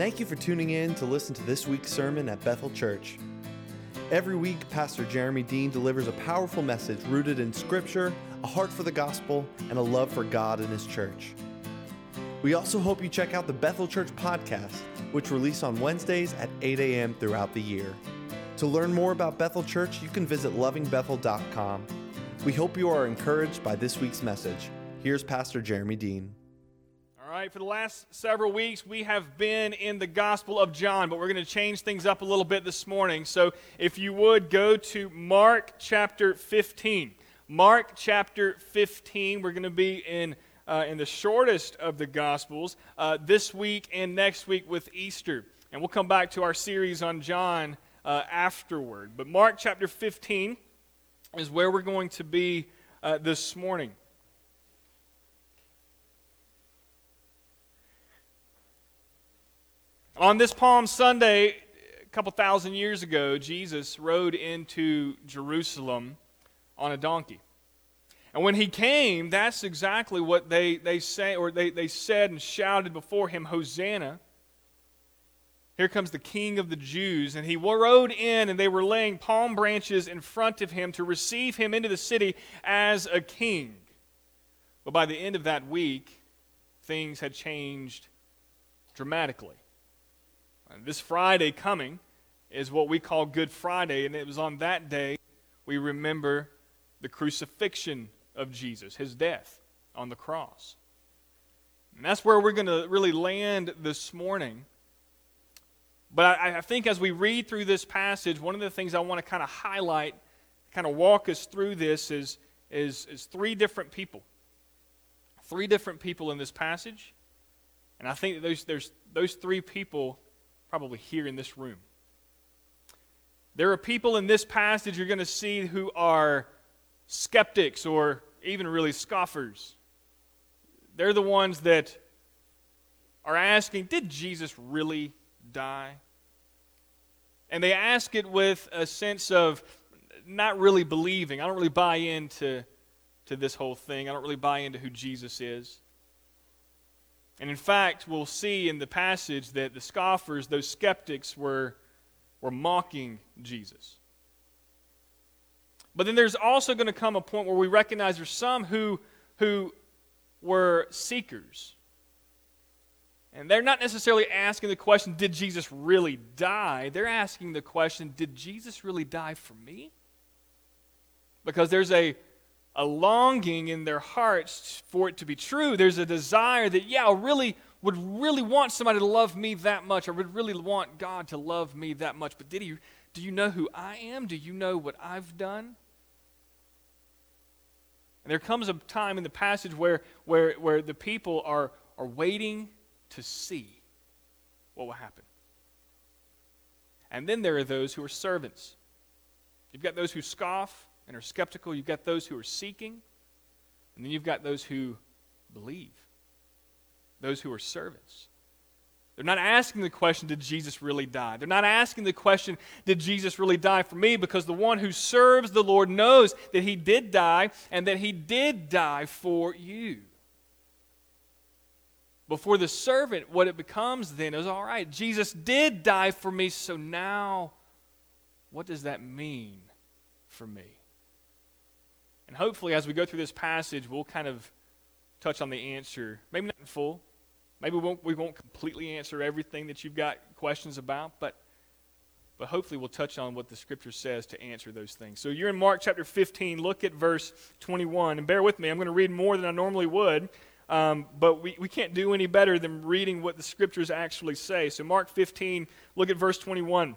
Thank you for tuning in to listen to this week's sermon at Bethel Church. Every week, Pastor Jeromy Dean delivers a powerful message rooted in Scripture, a heart for the gospel, and a love for God and His church. We also hope you check out the Bethel Church podcast, which release on Wednesdays at 8 a.m. throughout the year. To learn more about Bethel Church, you can visit lovingbethel.com. We hope you are encouraged by this week's message. Here's Pastor Jeromy Dean. All right, for the last several weeks, we have been in the Gospel of John, but we're going to change things up a little bit this morning. So if you would go to Mark chapter 15. Mark chapter 15, we're going to be in. Uh, in the shortest of the Gospels uh, this week and next week with Easter. And we'll come back to our series on John uh, afterward. But Mark chapter 15 is where we're going to be uh, this morning. On this Palm Sunday, a couple thousand years ago, Jesus rode into Jerusalem on a donkey. And when he came, that's exactly what they, they say or they, they said and shouted before him, Hosanna. Here comes the king of the Jews. And he rode in, and they were laying palm branches in front of him to receive him into the city as a king. But by the end of that week, things had changed dramatically. And this Friday coming is what we call Good Friday, and it was on that day we remember the crucifixion of Jesus, his death on the cross. And that's where we're going to really land this morning. But I, I, think as we read through this passage, one of the things I want to kind of highlight, kind of walk us through this, is, is, is three different people. Three different people in this passage. And I think that those, there's, those three people probably here in this room. There are people in this passage you're going to see who are skeptics or even really scoffers. They're the ones that are asking, Did Jesus really die? And they ask it with a sense of not really believing. I don't really buy into to this whole thing. I don't really buy into who Jesus is. And in fact, we'll see in the passage that the scoffers, those skeptics, were, were mocking Jesus. But then there's also going to come a point where we recognize there's some who, who were seekers. And they're not necessarily asking the question, did Jesus really die? They're asking the question, did Jesus really die for me? Because there's a, a longing in their hearts for it to be true. There's a desire that, yeah, I really would really want somebody to love me that much. I would really want God to love me that much. But did he, do you know who I am? Do you know what I've done? And there comes a time in the passage where, where, where the people are, are waiting to see what will happen. And then there are those who are servants. You've got those who scoff and are skeptical, you've got those who are seeking, and then you've got those who believe, those who are servants. They're not asking the question, did Jesus really die? They're not asking the question, did Jesus really die for me? Because the one who serves the Lord knows that he did die and that he did die for you. Before the servant, what it becomes then is all right, Jesus did die for me, so now what does that mean for me? And hopefully, as we go through this passage, we'll kind of touch on the answer, maybe not in full, Maybe we won't, we won't completely answer everything that you've got questions about, but, but hopefully we'll touch on what the scripture says to answer those things. So you're in Mark chapter 15. Look at verse 21. And bear with me, I'm going to read more than I normally would, um, but we, we can't do any better than reading what the scriptures actually say. So, Mark 15, look at verse 21.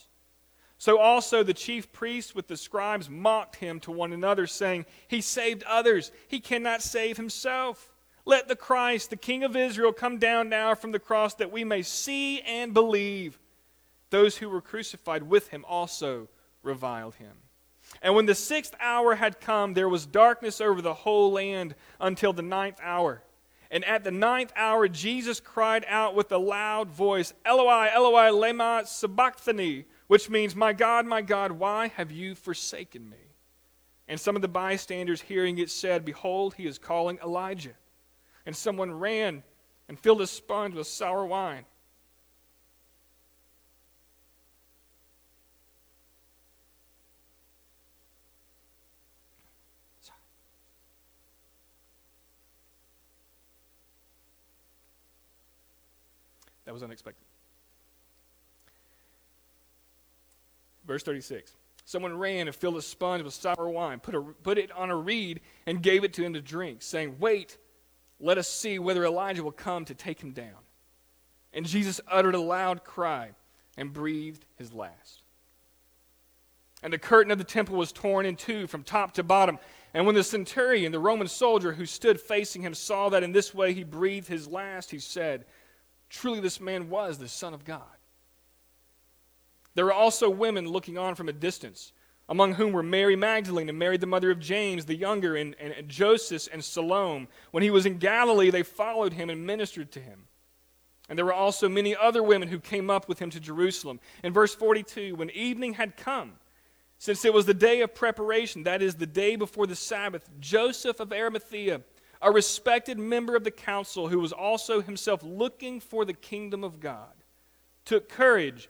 So also the chief priests with the scribes mocked him to one another, saying, He saved others, he cannot save himself. Let the Christ, the King of Israel, come down now from the cross that we may see and believe. Those who were crucified with him also reviled him. And when the sixth hour had come, there was darkness over the whole land until the ninth hour. And at the ninth hour, Jesus cried out with a loud voice, Eloi, Eloi, lema sabachthani, which means, My God, my God, why have you forsaken me? And some of the bystanders hearing it said, Behold, he is calling Elijah. And someone ran and filled a sponge with sour wine That was unexpected. Verse 36. Someone ran and filled a sponge with sour wine, put, a, put it on a reed, and gave it to him to drink, saying, Wait, let us see whether Elijah will come to take him down. And Jesus uttered a loud cry and breathed his last. And the curtain of the temple was torn in two from top to bottom. And when the centurion, the Roman soldier who stood facing him, saw that in this way he breathed his last, he said, Truly, this man was the Son of God. There were also women looking on from a distance, among whom were Mary Magdalene and Mary, the mother of James the younger, and, and, and Joseph and Salome. When he was in Galilee, they followed him and ministered to him. And there were also many other women who came up with him to Jerusalem. In verse 42, when evening had come, since it was the day of preparation, that is, the day before the Sabbath, Joseph of Arimathea, a respected member of the council who was also himself looking for the kingdom of God, took courage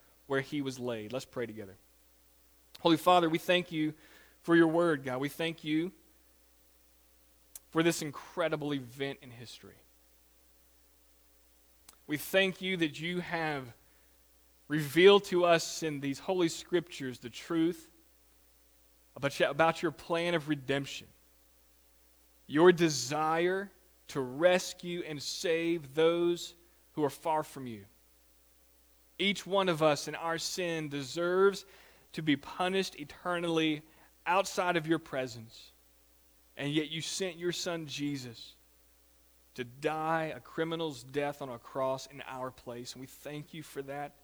where he was laid. Let's pray together. Holy Father, we thank you for your word, God. We thank you for this incredible event in history. We thank you that you have revealed to us in these holy scriptures the truth about your plan of redemption, your desire to rescue and save those who are far from you. Each one of us in our sin deserves to be punished eternally outside of your presence. And yet you sent your son Jesus to die a criminal's death on a cross in our place. And we thank you for that.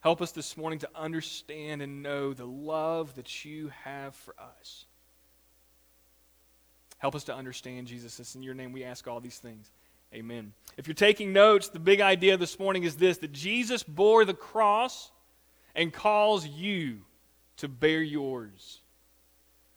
Help us this morning to understand and know the love that you have for us. Help us to understand, Jesus. It's in your name we ask all these things. Amen. If you're taking notes, the big idea this morning is this that Jesus bore the cross and calls you to bear yours.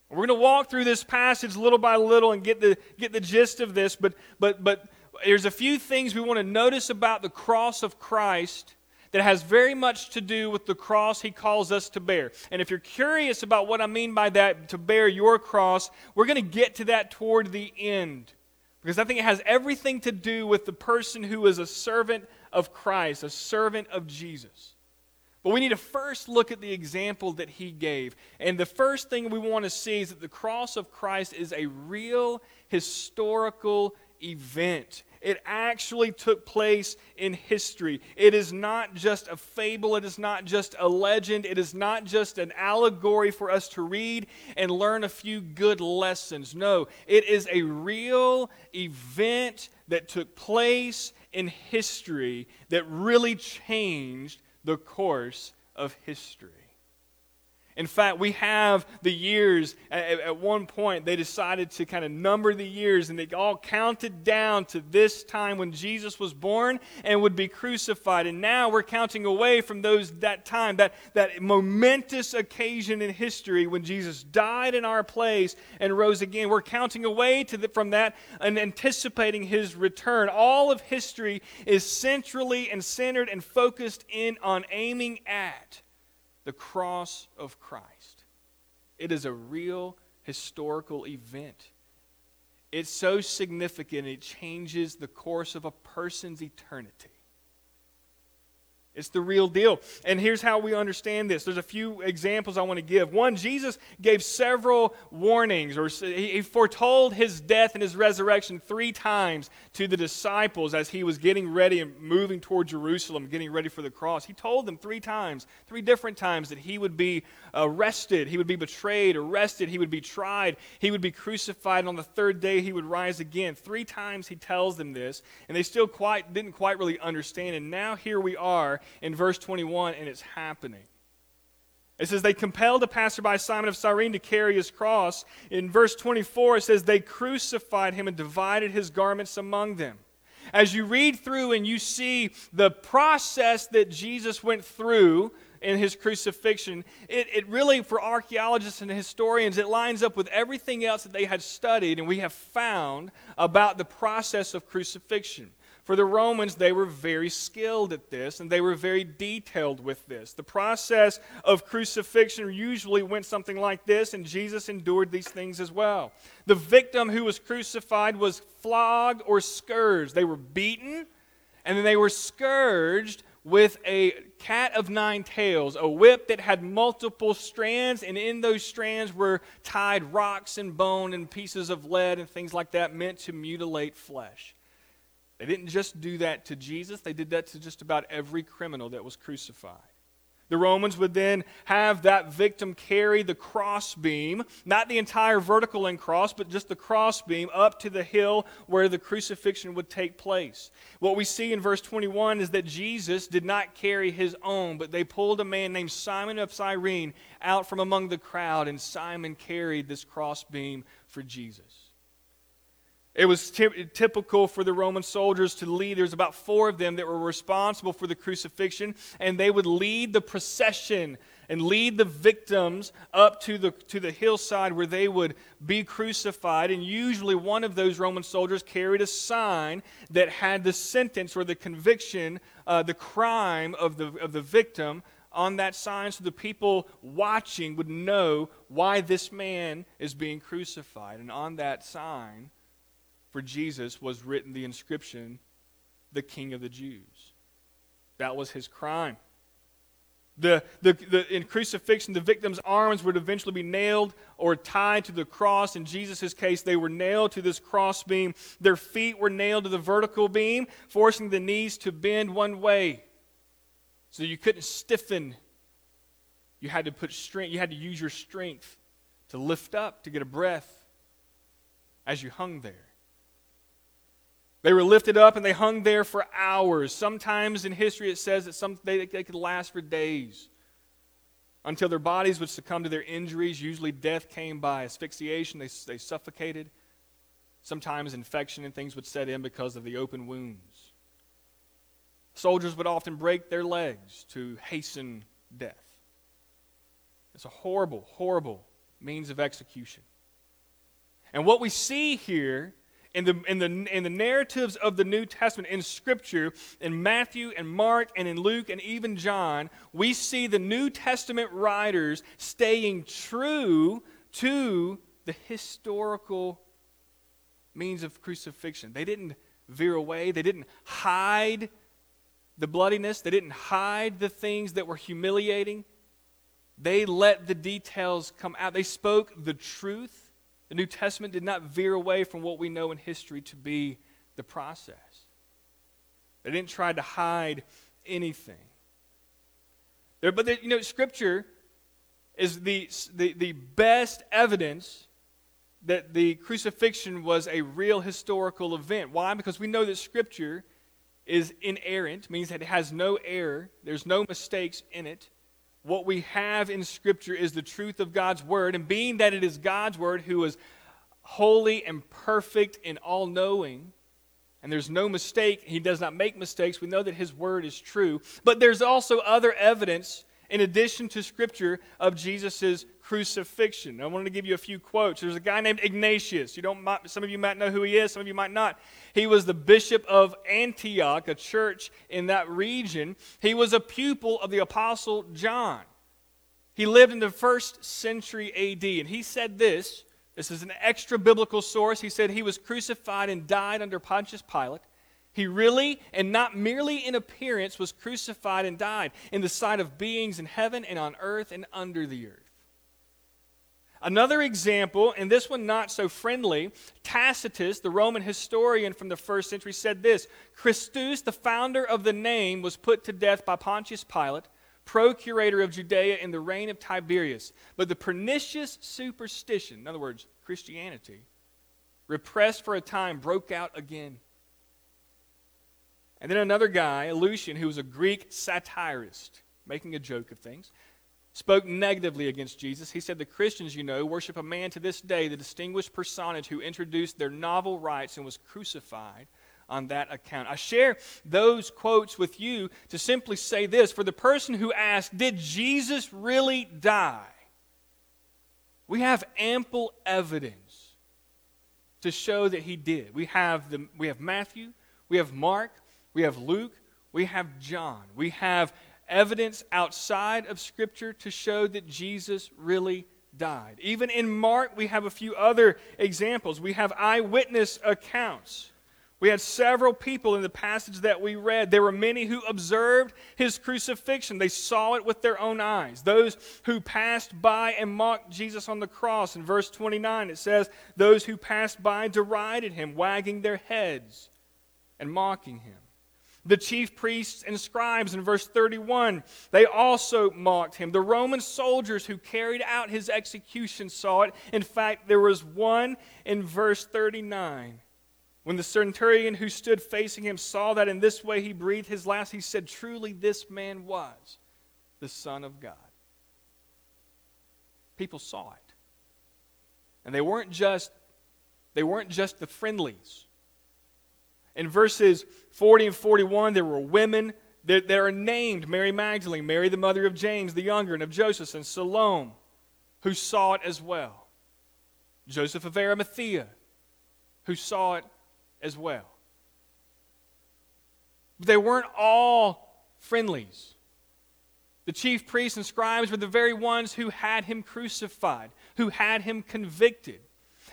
We're going to walk through this passage little by little and get the, get the gist of this, but, but, but there's a few things we want to notice about the cross of Christ that has very much to do with the cross he calls us to bear. And if you're curious about what I mean by that, to bear your cross, we're going to get to that toward the end. Because I think it has everything to do with the person who is a servant of Christ, a servant of Jesus. But we need to first look at the example that he gave. And the first thing we want to see is that the cross of Christ is a real historical event. It actually took place in history. It is not just a fable. It is not just a legend. It is not just an allegory for us to read and learn a few good lessons. No, it is a real event that took place in history that really changed the course of history. In fact, we have the years. At, at, one point, they decided to kind of number the years, and they all counted down to this time when Jesus was born and would be crucified. And now we're counting away from those that time, that, that momentous occasion in history when Jesus died in our place and rose again. We're counting away to the, from that and anticipating his return. All of history is centrally and centered and focused in on aiming at the cross of Christ. It is a real historical event. It's so significant, it changes the course of a person's eternity. It's the real deal. And here's how we understand this. There's a few examples I want to give. One, Jesus gave several warnings, or he foretold his death and his resurrection three times to the disciples as he was getting ready and moving toward Jerusalem, getting ready for the cross. He told them three times, three different times, that he would be arrested, he would be betrayed, arrested, he would be tried, he would be crucified, and on the third day he would rise again. Three times he tells them this, and they still quite didn't quite really understand. And now here we are in verse 21, and it's happening. It says, They compelled a passerby, Simon of Cyrene, to carry his cross. In verse 24, it says, They crucified him and divided his garments among them. As you read through and you see the process that Jesus went through in his crucifixion, it, it really, for archaeologists and historians, it lines up with everything else that they had studied and we have found about the process of crucifixion. For the Romans, they were very skilled at this and they were very detailed with this. The process of crucifixion usually went something like this, and Jesus endured these things as well. The victim who was crucified was flogged or scourged. They were beaten and then they were scourged with a cat of nine tails, a whip that had multiple strands, and in those strands were tied rocks and bone and pieces of lead and things like that meant to mutilate flesh. They didn't just do that to Jesus, they did that to just about every criminal that was crucified. The Romans would then have that victim carry the crossbeam, not the entire vertical length cross, but just the crossbeam up to the hill where the crucifixion would take place. What we see in verse 21 is that Jesus did not carry his own, but they pulled a man named Simon of Cyrene out from among the crowd, and Simon carried this crossbeam for Jesus. It was ty- typical for the Roman soldiers to lead. There's about four of them that were responsible for the crucifixion, and they would lead the procession and lead the victims up to the, to the hillside where they would be crucified. And usually, one of those Roman soldiers carried a sign that had the sentence or the conviction, uh, the crime of the, of the victim on that sign so the people watching would know why this man is being crucified. And on that sign, for Jesus was written the inscription, the King of the Jews. That was his crime. The, the, the, in crucifixion, the victim's arms would eventually be nailed or tied to the cross. In Jesus' case, they were nailed to this cross beam. Their feet were nailed to the vertical beam, forcing the knees to bend one way. So you couldn't stiffen. You had to put strength, you had to use your strength to lift up, to get a breath as you hung there. They were lifted up and they hung there for hours. Sometimes in history it says that some, they, they could last for days until their bodies would succumb to their injuries. Usually death came by asphyxiation, they, they suffocated. Sometimes infection and things would set in because of the open wounds. Soldiers would often break their legs to hasten death. It's a horrible, horrible means of execution. And what we see here in the, in, the, in the narratives of the New Testament, in Scripture, in Matthew and Mark and in Luke and even John, we see the New Testament writers staying true to the historical means of crucifixion. They didn't veer away, they didn't hide the bloodiness, they didn't hide the things that were humiliating. They let the details come out. They spoke the truth the New Testament did not veer away from what we know in history to be the process. They didn't try to hide anything. There, but, the, you know, Scripture is the, the, the best evidence that the crucifixion was a real historical event. Why? Because we know that Scripture is inerrant, means that it has no error, there's no mistakes in it. What we have in Scripture is the truth of God's Word, and being that it is God's Word who is holy and perfect and all knowing, and there's no mistake, He does not make mistakes, we know that His Word is true. But there's also other evidence, in addition to Scripture, of Jesus' crucifixion. I wanted to give you a few quotes. There's a guy named Ignatius. You don't, some of you might know who he is, some of you might not. He was the bishop of Antioch, a church in that region. He was a pupil of the apostle John. He lived in the first century AD, and he said this. This is an extra biblical source. He said he was crucified and died under Pontius Pilate. He really, and not merely in appearance, was crucified and died in the sight of beings in heaven and on earth and under the earth. Another example, and this one not so friendly, Tacitus, the Roman historian from the first century, said this Christus, the founder of the name, was put to death by Pontius Pilate, procurator of Judea in the reign of Tiberius. But the pernicious superstition, in other words, Christianity, repressed for a time, broke out again. And then another guy, Lucian, who was a Greek satirist, making a joke of things, spoke negatively against Jesus. He said, The Christians, you know, worship a man to this day, the distinguished personage who introduced their novel rites and was crucified on that account. I share those quotes with you to simply say this for the person who asked, Did Jesus really die? We have ample evidence to show that he did. We have, the, we have Matthew, we have Mark, we have Luke, we have John. We have evidence outside of Scripture to show that Jesus really died. Even in Mark, we have a few other examples. We have eyewitness accounts. We had several people in the passage that we read. There were many who observed his crucifixion. They saw it with their own eyes. Those who passed by and mocked Jesus on the cross. In verse 29, it says, Those who passed by derided him, wagging their heads and mocking him the chief priests and scribes in verse 31 they also mocked him. The roman soldiers who carried out his execution saw it. In fact there was one in verse 39 when the centurion who stood facing him saw that in this way he breathed his last he said truly this man was the son of god. People saw it. And they weren't just they weren't just the friendlies. In verses 40 and 41, there were women that, that are named Mary Magdalene, Mary the mother of James the younger, and of Joseph, and Salome, who saw it as well. Joseph of Arimathea, who saw it as well. But they weren't all friendlies. The chief priests and scribes were the very ones who had him crucified, who had him convicted.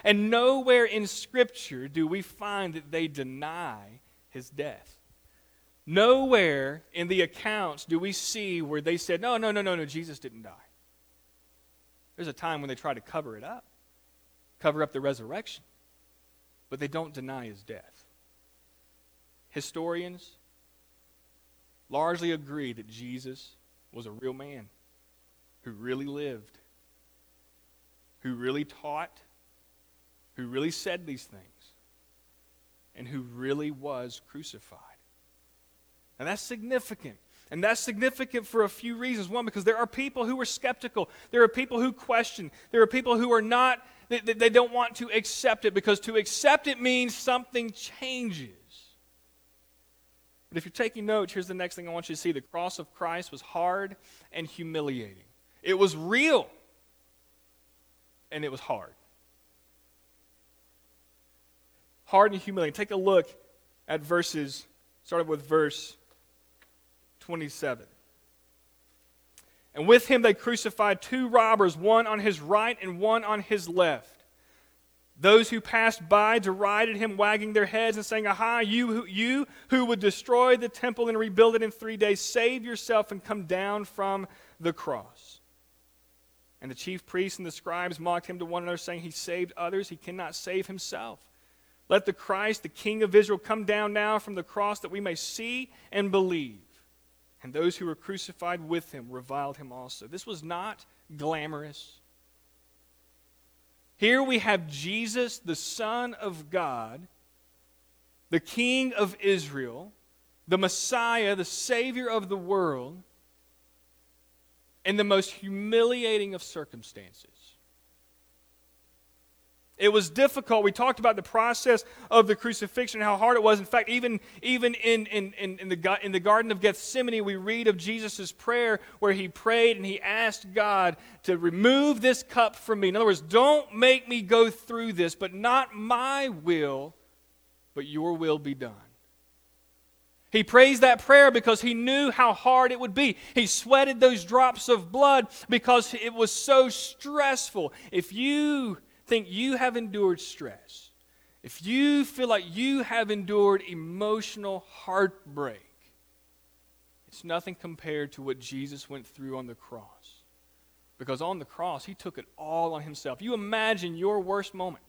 And nowhere in Scripture do we find that they deny his death. Nowhere in the accounts do we see where they said, no, no, no, no, no, Jesus didn't die. There's a time when they try to cover it up, cover up the resurrection, but they don't deny his death. Historians largely agree that Jesus was a real man who really lived, who really taught, who really said these things and who really was crucified. And that's significant. And that's significant for a few reasons. One, because there are people who are skeptical. There are people who question. There are people who are not, they, they don't want to accept it because to accept it means something changes. But if you're taking notes, here's the next thing I want you to see the cross of Christ was hard and humiliating. It was real, and it was hard hard and humiliating. Take a look at verses, starting with verse 27. And with him they crucified two robbers, one on his right and one on his left. Those who passed by derided him, wagging their heads and saying, Aha, you who, you who would destroy the temple and rebuild it in three days, save yourself and come down from the cross. And the chief priests and the scribes mocked him to one another, saying, He saved others, he cannot save himself. Let the Christ, the King of Israel, come down now from the cross that we may see and believe. And those who were crucified with him reviled him also. This was not glamorous. Here we have Jesus, the Son of God, the King of Israel, the Messiah, the Savior of the world, in the most humiliating of circumstances. It was difficult. We talked about the process of the crucifixion, how hard it was. In fact, even, even in, in, in, in, the, in the Garden of Gethsemane, we read of Jesus' prayer where he prayed and he asked God to remove this cup from me. In other words, don't make me go through this, but not my will, but your will be done. He praised that prayer because he knew how hard it would be. He sweated those drops of blood because it was so stressful. If you think you have endured stress, if you feel like you have endured emotional heartbreak, it's nothing compared to what Jesus went through on the cross. Because on the cross, he took it all on himself. You imagine your worst moment.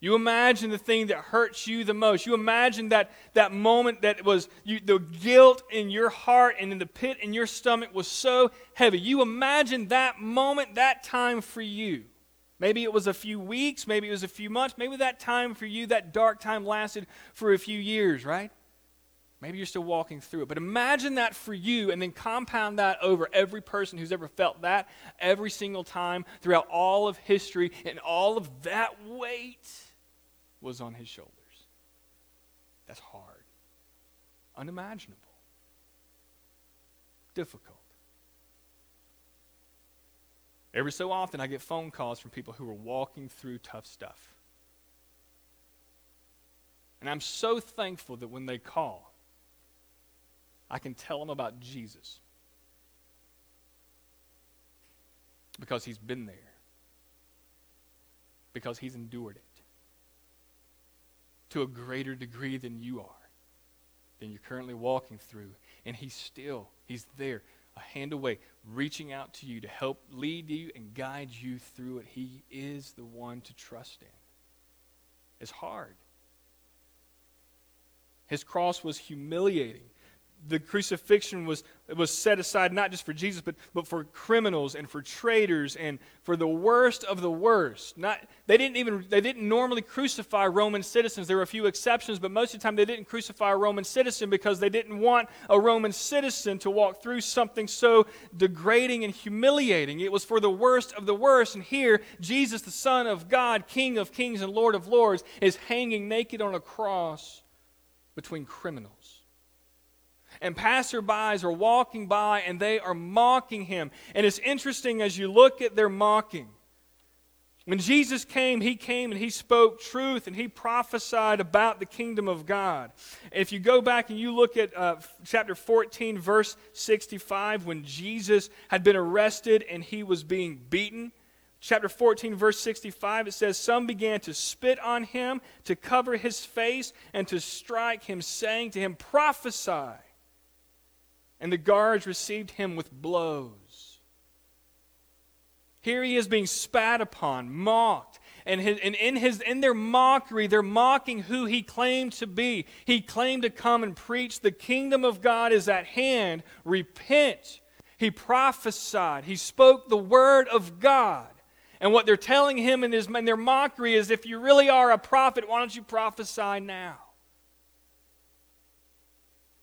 You imagine the thing that hurts you the most. You imagine that, that moment that was you, the guilt in your heart and in the pit in your stomach was so heavy. You imagine that moment, that time for you. Maybe it was a few weeks, maybe it was a few months, maybe that time for you, that dark time lasted for a few years, right? Maybe you're still walking through it. But imagine that for you and then compound that over every person who's ever felt that every single time throughout all of history and all of that weight was on his shoulders. That's hard, unimaginable, difficult. Every so often, I get phone calls from people who are walking through tough stuff. And I'm so thankful that when they call, I can tell them about Jesus. Because he's been there, because he's endured it to a greater degree than you are, than you're currently walking through. And He's still, He's there, a hand away, reaching out to you to help lead you and guide you through it. He is the one to trust in. It's hard. His cross was humiliating the crucifixion was, was set aside not just for Jesus, but, but for criminals and for traitors and for the worst of the worst. Not, they, didn't even, they didn't normally crucify Roman citizens. There were a few exceptions, but most of the time they didn't crucify a Roman citizen because they didn't want a Roman citizen to walk through something so degrading and humiliating. It was for the worst of the worst. And here, Jesus, the Son of God, King of kings and Lord of lords, is hanging naked on a cross between criminals and passerbys are walking by and they are mocking him. And it's interesting as you look at their mocking. When Jesus came, he came and he spoke truth and he prophesied about the kingdom of God. If you go back and you look at uh, chapter 14, verse 65, when Jesus had been arrested and he was being beaten, chapter 14, verse 65, it says, Some began to spit on him, to cover his face, and to strike him, saying to him, Prophesy and the guards received him with blows. Here he is being spat upon, mocked. And, his, and in, his, in their mockery, they're mocking who he claimed to be. He claimed to come and preach, The kingdom of God is at hand. Repent. He prophesied. He spoke the word of God. And what they're telling him in, his, in their mockery is if you really are a prophet, why don't you prophesy now?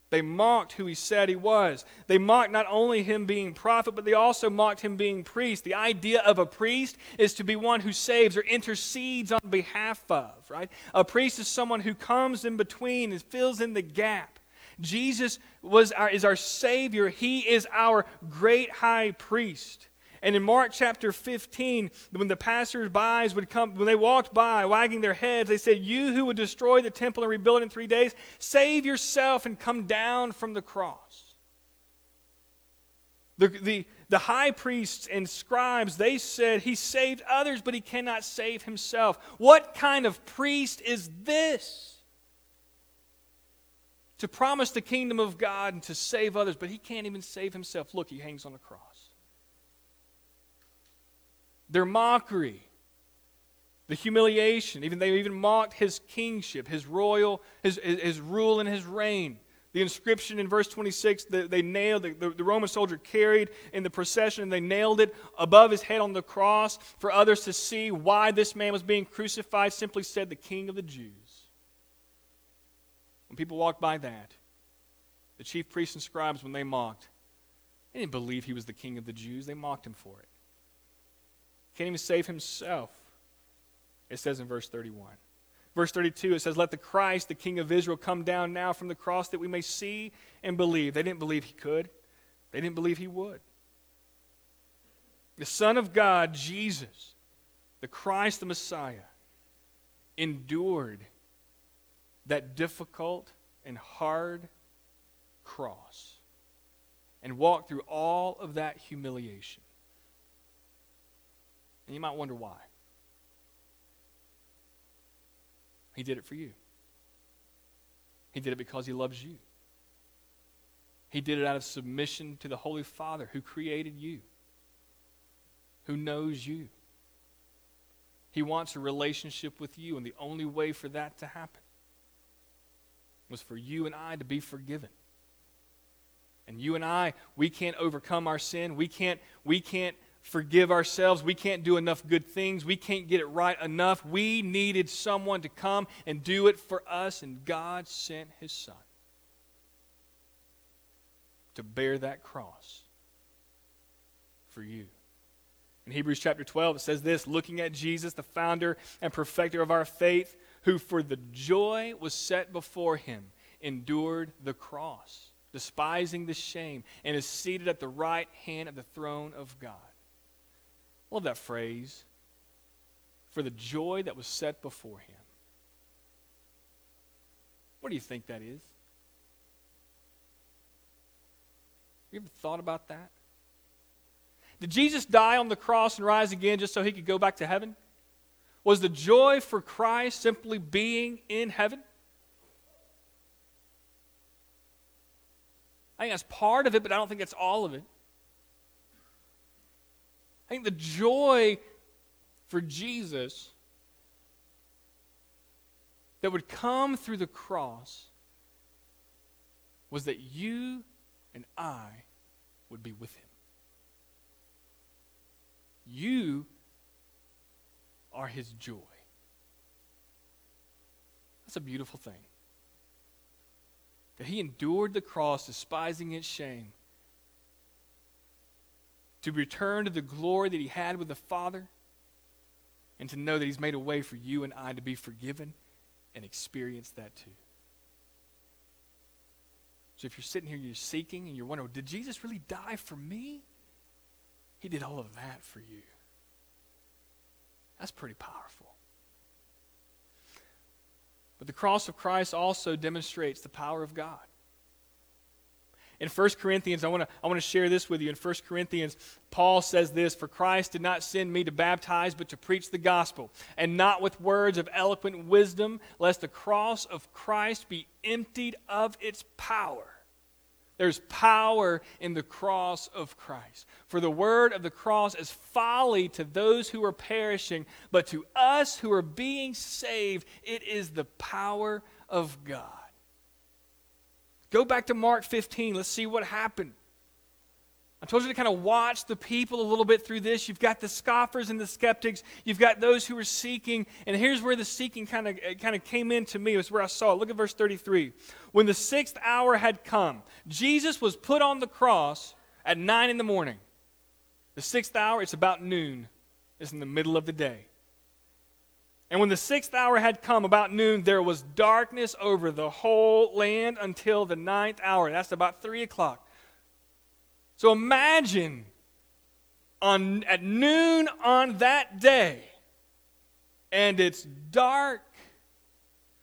They mocked who he said he was. They mocked not only him being prophet, but they also mocked him being priest. The idea of a priest is to be one who saves or intercedes on behalf of, right? A priest is someone who comes in between and fills in the gap. Jesus was our, is our Savior. He is our great high priest. And in Mark chapter 15, when the passers-by would come, when they walked by, wagging their heads, they said, You who would destroy the temple and rebuild it in three days, save yourself and come down from the cross. The, the, the high priests and scribes, they said, He saved others, but he cannot save himself. What kind of priest is this? To promise the kingdom of God and to save others, but he can't even save himself. Look, he hangs on the cross their mockery, the humiliation. Even they even mocked his kingship, his royal, his, his, rule and his reign. The inscription in verse 26, the, they nailed, the, the Roman soldier carried in the procession, and they nailed it above his head on the cross for others to see why this man was being crucified, simply said, the King of the Jews. When people walked by that, the chief priests and scribes, when they mocked, They didn't believe he was the king of the Jews. They mocked him for it. Can't even save himself. It says in verse 31. Verse 32, it says, Let the Christ, the King of Israel, come down now from the cross that we may see and believe. They didn't believe he could, they didn't believe he would. The Son of God, Jesus, the Christ, the Messiah, endured that difficult and hard cross and walked through all of that humiliation. And you might wonder why. He did it for you. He did it because he loves you. He did it out of submission to the Holy Father who created you, who knows you. He wants a relationship with you, and the only way for that to happen was for you and I to be forgiven. And you and I, we can't overcome our sin. We can't, we can't forgive ourselves. We can't do enough good things. We can't get it right enough. We needed someone to come and do it for us, and God sent his son to bear that cross for you. In Hebrews chapter 12, it says this looking at Jesus, the founder and perfecter of our faith, who for the joy was set before him endured the cross, despising the shame, and is seated at the right hand of the throne of God. I love that phrase. For the joy that was set before him. What do you think that is? You ever thought about that? Did Jesus die on the cross and rise again just so he could go back to heaven? Was the joy for Christ simply being in heaven? I think that's part of it, but I don't think that's all of it. I think the joy for Jesus that would come through the cross was that you and I would be with him. You are his joy. That's a beautiful thing. That he endured the cross, despising its shame, to return to the glory that he had with the Father, and to know that he's made a way for you and I to be forgiven and experience that too. So if you're sitting here, you're seeking, and you're wondering, did Jesus really die for me? He did all of that for you. That's pretty powerful. But the cross of Christ also demonstrates the power of God. In 1 Corinthians, I want to I want to share this with you. In 1 Corinthians, Paul says this For Christ did not send me to baptize, but to preach the gospel, and not with words of eloquent wisdom, lest the cross of Christ be emptied of its power. There's power in the cross of Christ. For the word of the cross is folly to those who are perishing, but to us who are being saved, it is the power of God. Go back to Mark 15. Let's see what happened. I told you to kind of watch the people a little bit through this. You've got the scoffers and the skeptics. You've got those who are seeking. And here's where the seeking kind of, kind of came into me. It was where I saw it. Look at verse 33. When the sixth hour had come, Jesus was put on the cross at 9 in the morning. The sixth hour, it's about noon. It's in the middle of the day. And when the sixth hour had come, about noon, there was darkness over the whole land until the ninth hour. That's about 3 o'clock. So imagine on, at noon on that day, and it's dark,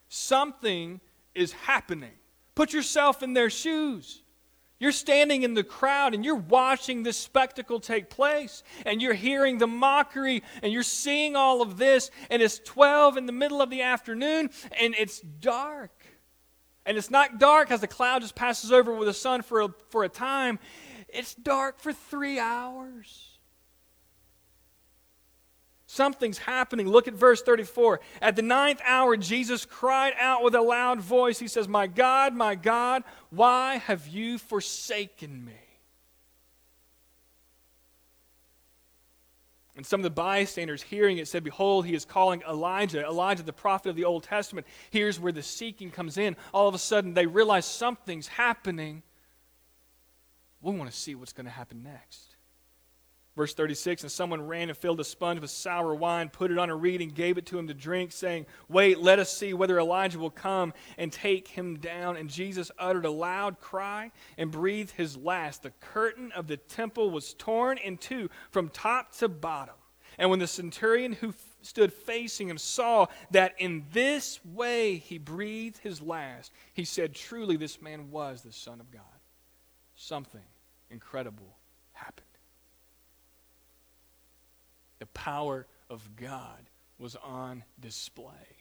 something is happening. Put yourself in their shoes. You're standing in the crowd and you're watching this spectacle take place and you're hearing the mockery and you're seeing all of this and it's 12 in the middle of the afternoon and it's dark. And it's not dark as the cloud just passes over with the sun for a, for a time. It's dark for three hours. Something's happening. Look at verse 34. At the ninth hour, Jesus cried out with a loud voice. He says, My God, my God, why have you forsaken me? And some of the bystanders hearing it said, Behold, he is calling Elijah. Elijah, the prophet of the Old Testament. Here's where the seeking comes in. All of a sudden, they realize something's happening we want to see what's going to happen next. Verse 36 And someone ran and filled a sponge with sour wine, put it on a reed, and gave it to him to drink, saying, Wait, let us see whether Elijah will come and take him down. And Jesus uttered a loud cry and breathed his last. The curtain of the temple was torn in two from top to bottom. And when the centurion who stood facing him saw that in this way he breathed his last, he said, Truly, this man was the Son of God. Something incredible happened the power of God was on display.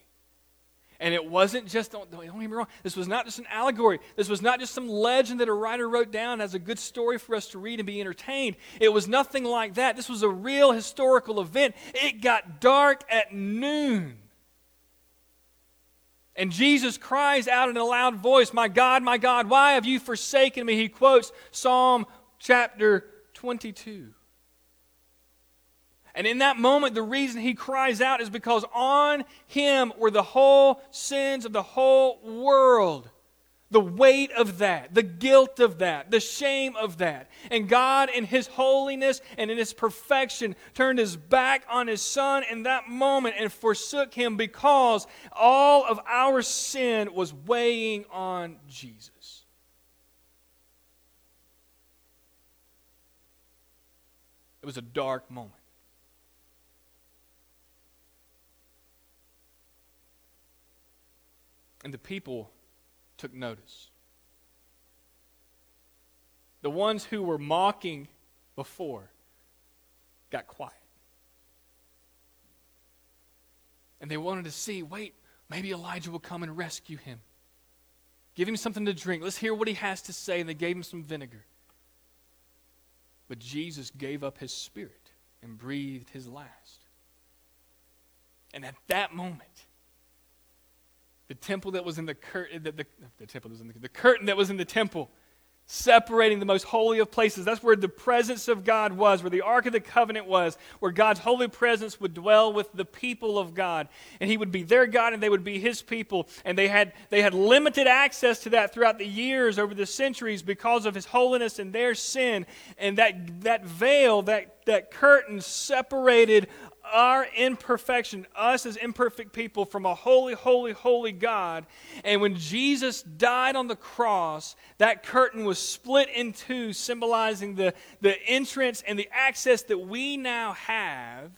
And it wasn't just, don't, don't, get me wrong, this was not just an allegory. This was not just some legend that a writer wrote down as a good story for us to read and be entertained. It was nothing like that. This was a real historical event. It got dark at noon. And Jesus cries out in a loud voice, My God, my God, why have you forsaken me? He quotes Psalm chapter 22. And in that moment, the reason he cries out is because on him were the whole sins of the whole world. The weight of that, the guilt of that, the shame of that. And God, in His holiness and in His perfection, turned His back on His Son in that moment and forsook Him because all of our sin was weighing on Jesus. It was a dark moment. And the people took notice. The ones who were mocking before got quiet. And they wanted to see wait, maybe Elijah will come and rescue him. Give him something to drink. Let's hear what he has to say. And they gave him some vinegar. But Jesus gave up his spirit and breathed his last. And at that moment, the temple that was in the curtain, the, the, the, temple was in the, the curtain that was in the temple, separating the most holy of places. That's where the presence of God was, where the Ark of the Covenant was, where God's holy presence would dwell with the people of God. And He would be their God and they would be His people. And they had, they had limited access to that throughout the years, over the centuries, because of His holiness and their sin. And that, that veil, that, that curtain separated our imperfection, us as imperfect people, from a holy, holy, holy God. And when Jesus died on the cross, that curtain was split in two, symbolizing the, the entrance and the access that we now have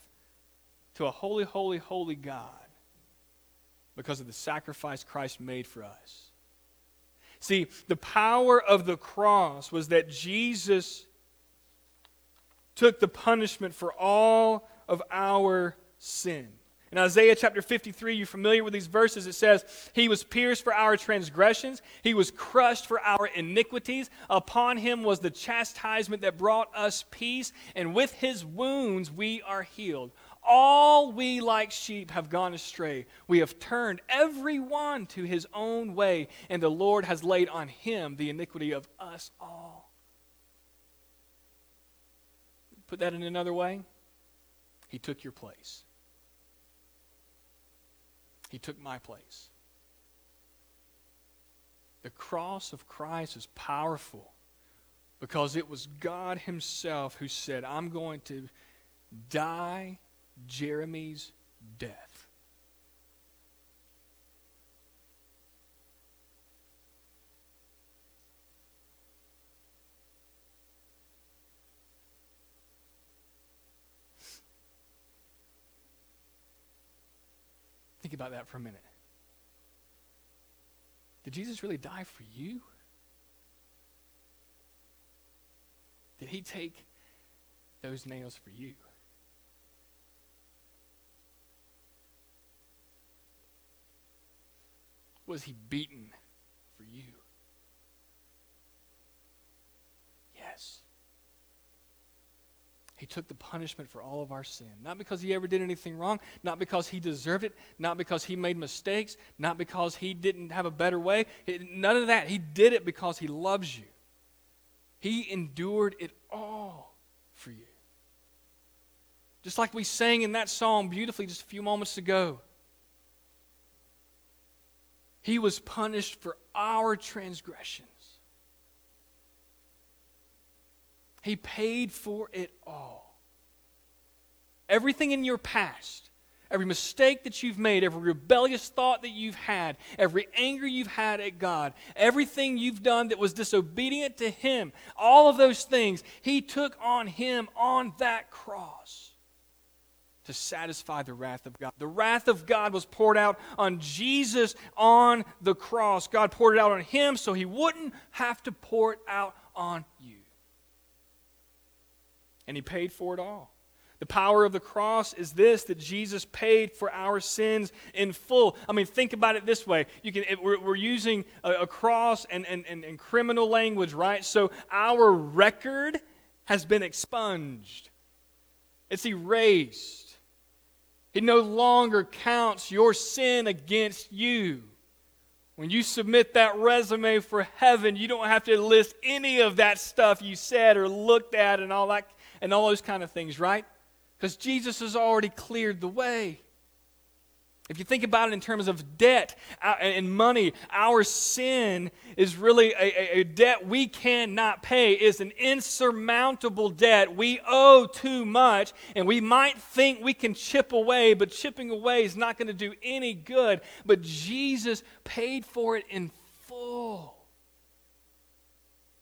to a holy, holy, holy God because of the sacrifice Christ made for us. See, the power of the cross was that Jesus took the punishment for all of our sin. In Isaiah chapter 53, you're familiar with these verses. It says, He was pierced for our transgressions, He was crushed for our iniquities. Upon Him was the chastisement that brought us peace, and with His wounds we are healed. All we like sheep have gone astray. We have turned every one to his own way, and the Lord has laid on him the iniquity of us all. Put that in another way. He took your place. He took my place. The cross of Christ is powerful because it was God Himself who said, I'm going to die Jeromy's death. Think about that for a minute. Did Jesus really die for you? Did he take those nails for you? Was he beaten for you? He took the punishment for all of our sin. Not because he ever did anything wrong, not because he deserved it, not because he made mistakes, not because he didn't have a better way. None of that. He did it because he loves you. He endured it all for you. Just like we sang in that song beautifully just a few moments ago. He was punished for our transgressions. He paid for it all. Everything in your past, every mistake that you've made, every rebellious thought that you've had, every anger you've had at God, everything you've done that was disobedient to Him, all of those things, He took on Him on that cross to satisfy the wrath of God. The wrath of God was poured out on Jesus on the cross. God poured it out on Him so He wouldn't have to pour it out on you. And He paid for it all. The power of the cross is this that Jesus paid for our sins in full. I mean, think about it this way. You can, it, we're, we're, using a, a cross and, and, and, and criminal language, right? So our record has been expunged, it's erased. It no longer counts your sin against you. When you submit that resume for heaven, you don't have to list any of that stuff you said or looked at and all that and all those kind of things, right? Because Jesus has already cleared the way. If you think about it in terms of debt uh, and money, our sin is really a, a, debt we cannot pay. It's an insurmountable debt. We owe too much, and we might think we can chip away, but chipping away is not going to do any good. But Jesus paid for it in full.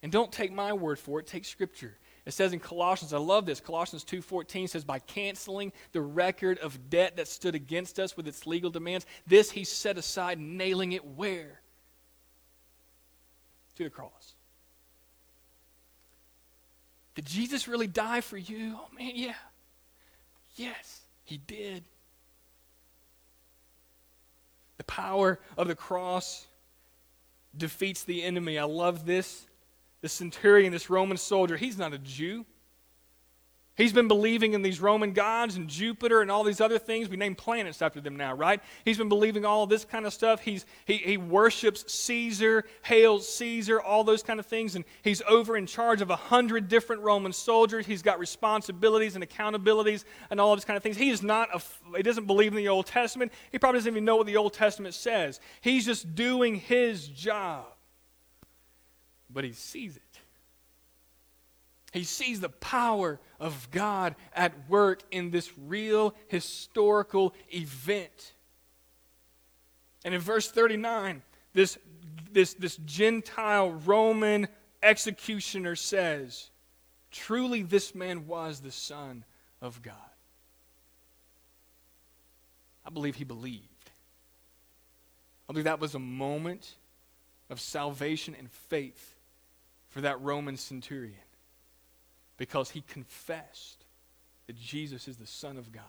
And don't take my word for it, take Scripture. It says in Colossians, I love this. Colossians 2:14 says by canceling the record of debt that stood against us with its legal demands, this he set aside, nailing it where? To the cross. Did Jesus really die for you? Oh man, yeah. Yes, he did. The power of the cross defeats the enemy. I love this the centurion, this Roman soldier, he's not a Jew. He's been believing in these Roman gods and Jupiter and all these other things. We name planets after them now, right? He's been believing all this kind of stuff. He's, he, he worships Caesar, hails Caesar, all those kind of things. And he's over in charge of a hundred different Roman soldiers. He's got responsibilities and accountabilities and all these kind of things. He is not a, he doesn't believe in the Old Testament. He probably doesn't even know what the Old Testament says. He's just doing his job but he sees it. He sees the power of God at work in this real historical event. And in verse 39, this, this, this Gentile Roman executioner says, Truly, this man was the Son of God. I believe he believed. I believe that was a moment of salvation and faith for that Roman centurion because he confessed that Jesus is the Son of God.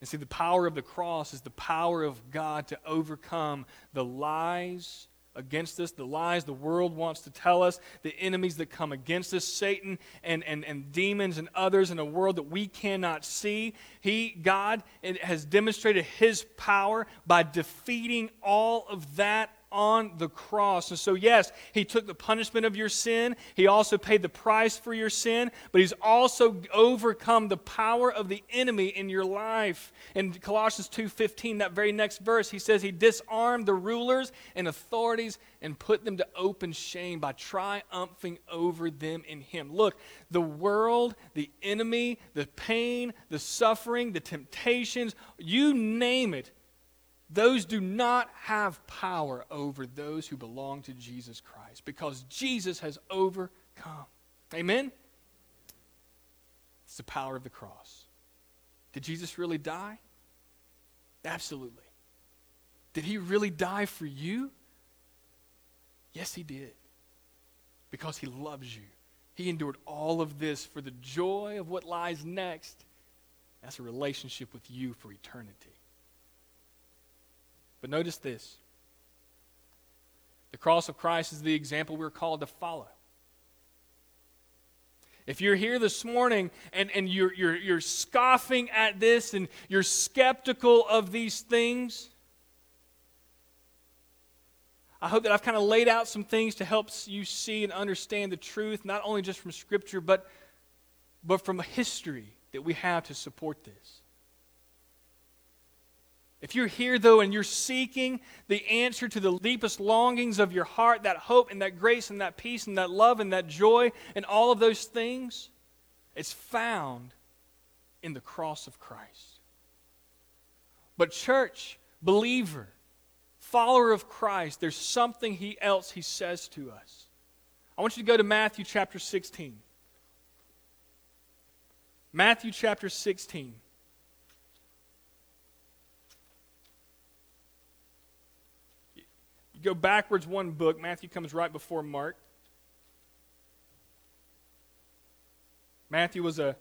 And see, the power of the cross is the power of God to overcome the lies against us, the lies the world wants to tell us, the enemies that come against us, Satan and, and, and demons and others in a world that we cannot see. He, God, has demonstrated his power by defeating all of that on the cross. And so, yes, he took the punishment of your sin. He also paid the price for your sin, but he's also overcome the power of the enemy in your life. In Colossians 2:15, that very next verse, he says he disarmed the rulers and authorities and put them to open shame by triumphing over them in him. Look, the world, the enemy, the pain, the suffering, the temptations, you name it, those do not have power over those who belong to Jesus Christ because Jesus has overcome. Amen? It's the power of the cross. Did Jesus really die? Absolutely. Did he really die for you? Yes, he did. Because he loves you. He endured all of this for the joy of what lies next. That's a relationship with you for eternity. But notice this the cross of Christ is the example we're called to follow. If you're here this morning and, and you're, you're, you're scoffing at this and you're skeptical of these things, I hope that I've kind of laid out some things to help you see and understand the truth, not only just from Scripture, but, but from a history that we have to support this. If you're here, though, and you're seeking the answer to the deepest longings of your heart, that hope and that grace and that peace and that love and that joy and all of those things, it's found in the cross of Christ. But, church, believer, follower of Christ, there's something he else he says to us. I want you to go to Matthew chapter 16. Matthew chapter 16. Go backwards one book, Matthew comes right before Mark. Matthew was a,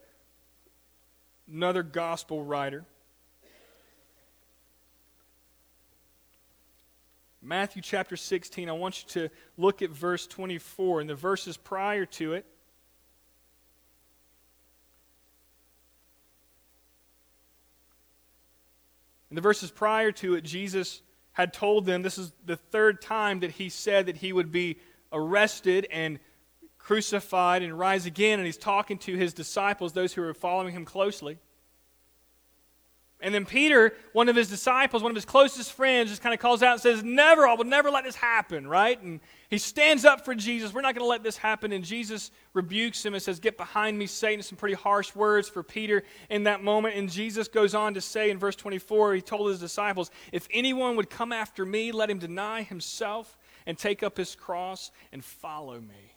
another gospel writer. Matthew chapter 16, I want you to look at verse 24 and the verses prior to it. In the verses prior to it, Jesus had told them this is the third time that he said that he would be arrested and crucified and rise again. And he's talking to his disciples, those who are following him closely. And then Peter, one of his disciples, one of his closest friends, just kind of calls out and says, Never, I will never let this happen, right? And he stands up for Jesus. We're not going to let this happen. And Jesus rebukes him and says, Get behind me, Satan. Some pretty harsh words for Peter in that moment. And Jesus goes on to say in verse 24, he told his disciples, If anyone would come after me, let him deny himself and take up his cross and follow me.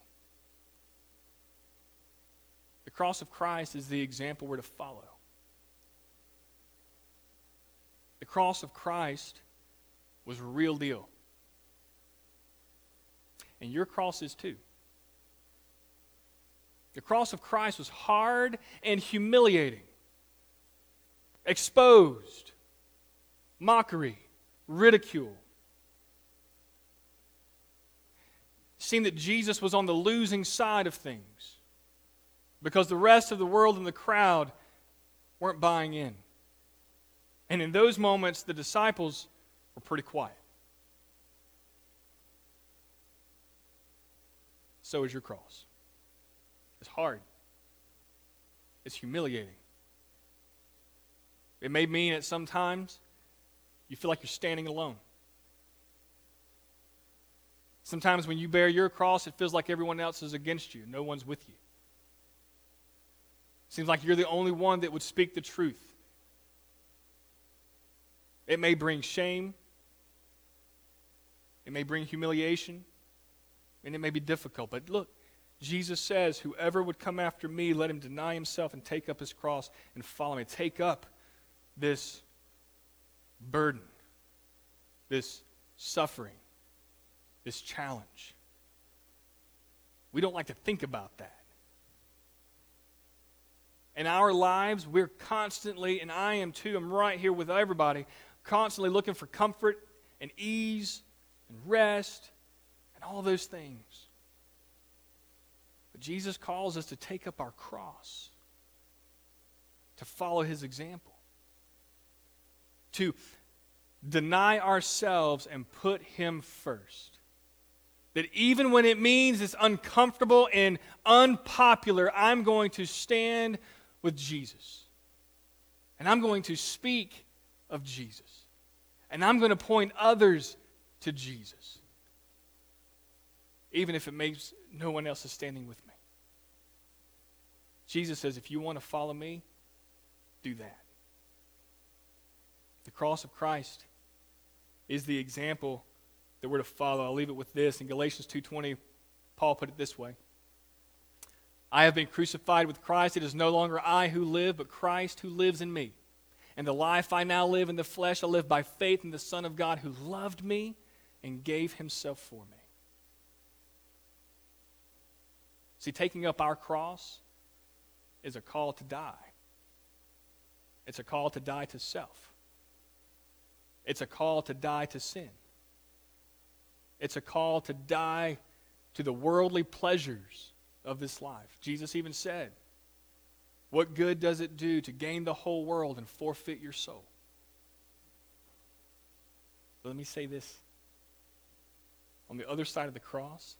The cross of Christ is the example we're to follow. The cross of Christ was a real deal. And your cross is too. The cross of Christ was hard and humiliating, exposed, mockery, ridicule. It seemed that Jesus was on the losing side of things because the rest of the world and the crowd weren't buying in. And in those moments, the disciples were pretty quiet. So is your cross. It's hard, it's humiliating. It may mean at sometimes you feel like you're standing alone. Sometimes when you bear your cross, it feels like everyone else is against you. No one's with you. Seems like you're the only one that would speak the truth. It may bring shame, it may bring humiliation, and it may be difficult. But look, Jesus says, Whoever would come after me, let him deny himself and take up his cross and follow me. Take up this burden, this suffering, this challenge. We don't like to think about that. In our lives, we're constantly, and I am too, I'm right here with everybody, constantly looking for comfort and ease and rest all those things. But Jesus calls us to take up our cross, to follow his example, to deny ourselves and put him first. That even when it means it's uncomfortable and unpopular, I'm going to stand with Jesus. And I'm going to speak of Jesus. And I'm going to point others to Jesus, even if it makes no one else is standing with me. Jesus says, if you want to follow me, do that. The cross of Christ is the example that we're to follow. I'll leave it with this. In Galatians 2:20, Paul put it this way. I have been crucified with Christ. It is no longer I who live, but Christ who lives in me. And the life I now live in the flesh, I live by faith in the Son of God who loved me and gave himself for me. See, taking up our cross is a call to die. It's a call to die to self. It's a call to die to sin. It's a call to die to the worldly pleasures of this life. Jesus even said, what good does it do to gain the whole world and forfeit your soul? But let me say this on the other side of the cross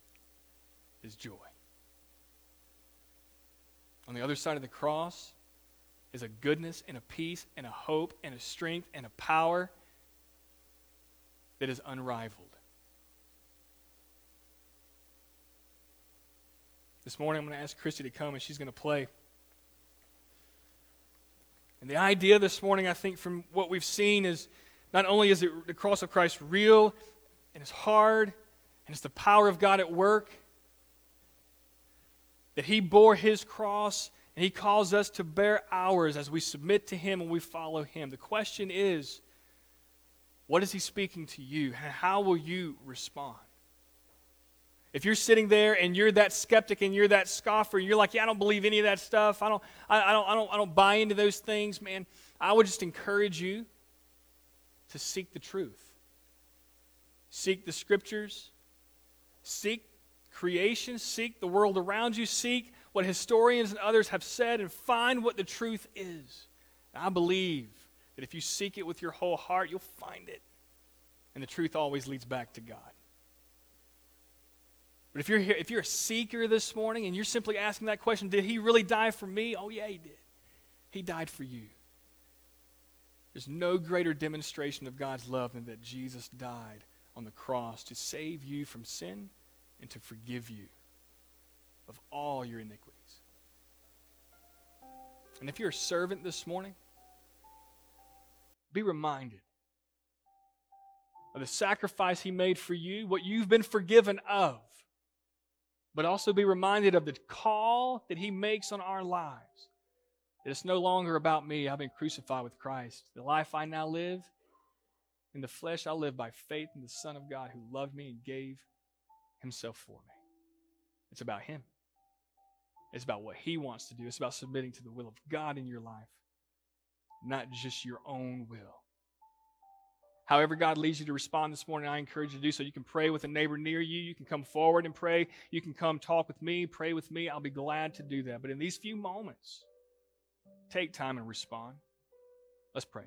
is joy. On the other side of the cross is a goodness and a peace and a hope and a strength and a power that is unrivaled. This morning, I'm going to ask Christy to come and she's going to play. And the idea this morning, I think, from what we've seen is not only is it the cross of Christ real and it's hard and it's the power of God at work, that He bore His cross and He calls us to bear ours as we submit to Him and we follow Him. The question is, what is He speaking to you? How will you respond? If you're sitting there and you're that skeptic and you're that scoffer, you're like, yeah, I don't believe any of that stuff. I don't, I, I, don't, I, don't, I don't buy into those things, man. I would just encourage you to seek the truth. Seek the scriptures. Seek creation. Seek the world around you. Seek what historians and others have said and find what the truth is. I believe that if you seek it with your whole heart, you'll find it. And the truth always leads back to God. But if you're here, if you're a seeker this morning and you're simply asking that question, did he really die for me? Oh yeah, he did. He died for you. There's no greater demonstration of God's love than that Jesus died on the cross to save you from sin and to forgive you of all your iniquities. And if you're a servant this morning, be reminded of the sacrifice he made for you, what you've been forgiven of but also be reminded of the call that He makes on our lives. That it's no longer about me. I've been crucified with Christ. The life I now live in the flesh, I live by faith in the Son of God who loved me and gave Himself for me. It's about Him. It's about what He wants to do. It's about submitting to the will of God in your life, not just your own will. However, God leads you to respond this morning, I encourage you to do so. You can pray with a neighbor near you. You can come forward and pray. You can come talk with me, pray with me. I'll be glad to do that. But in these few moments, take time and respond. Let's pray.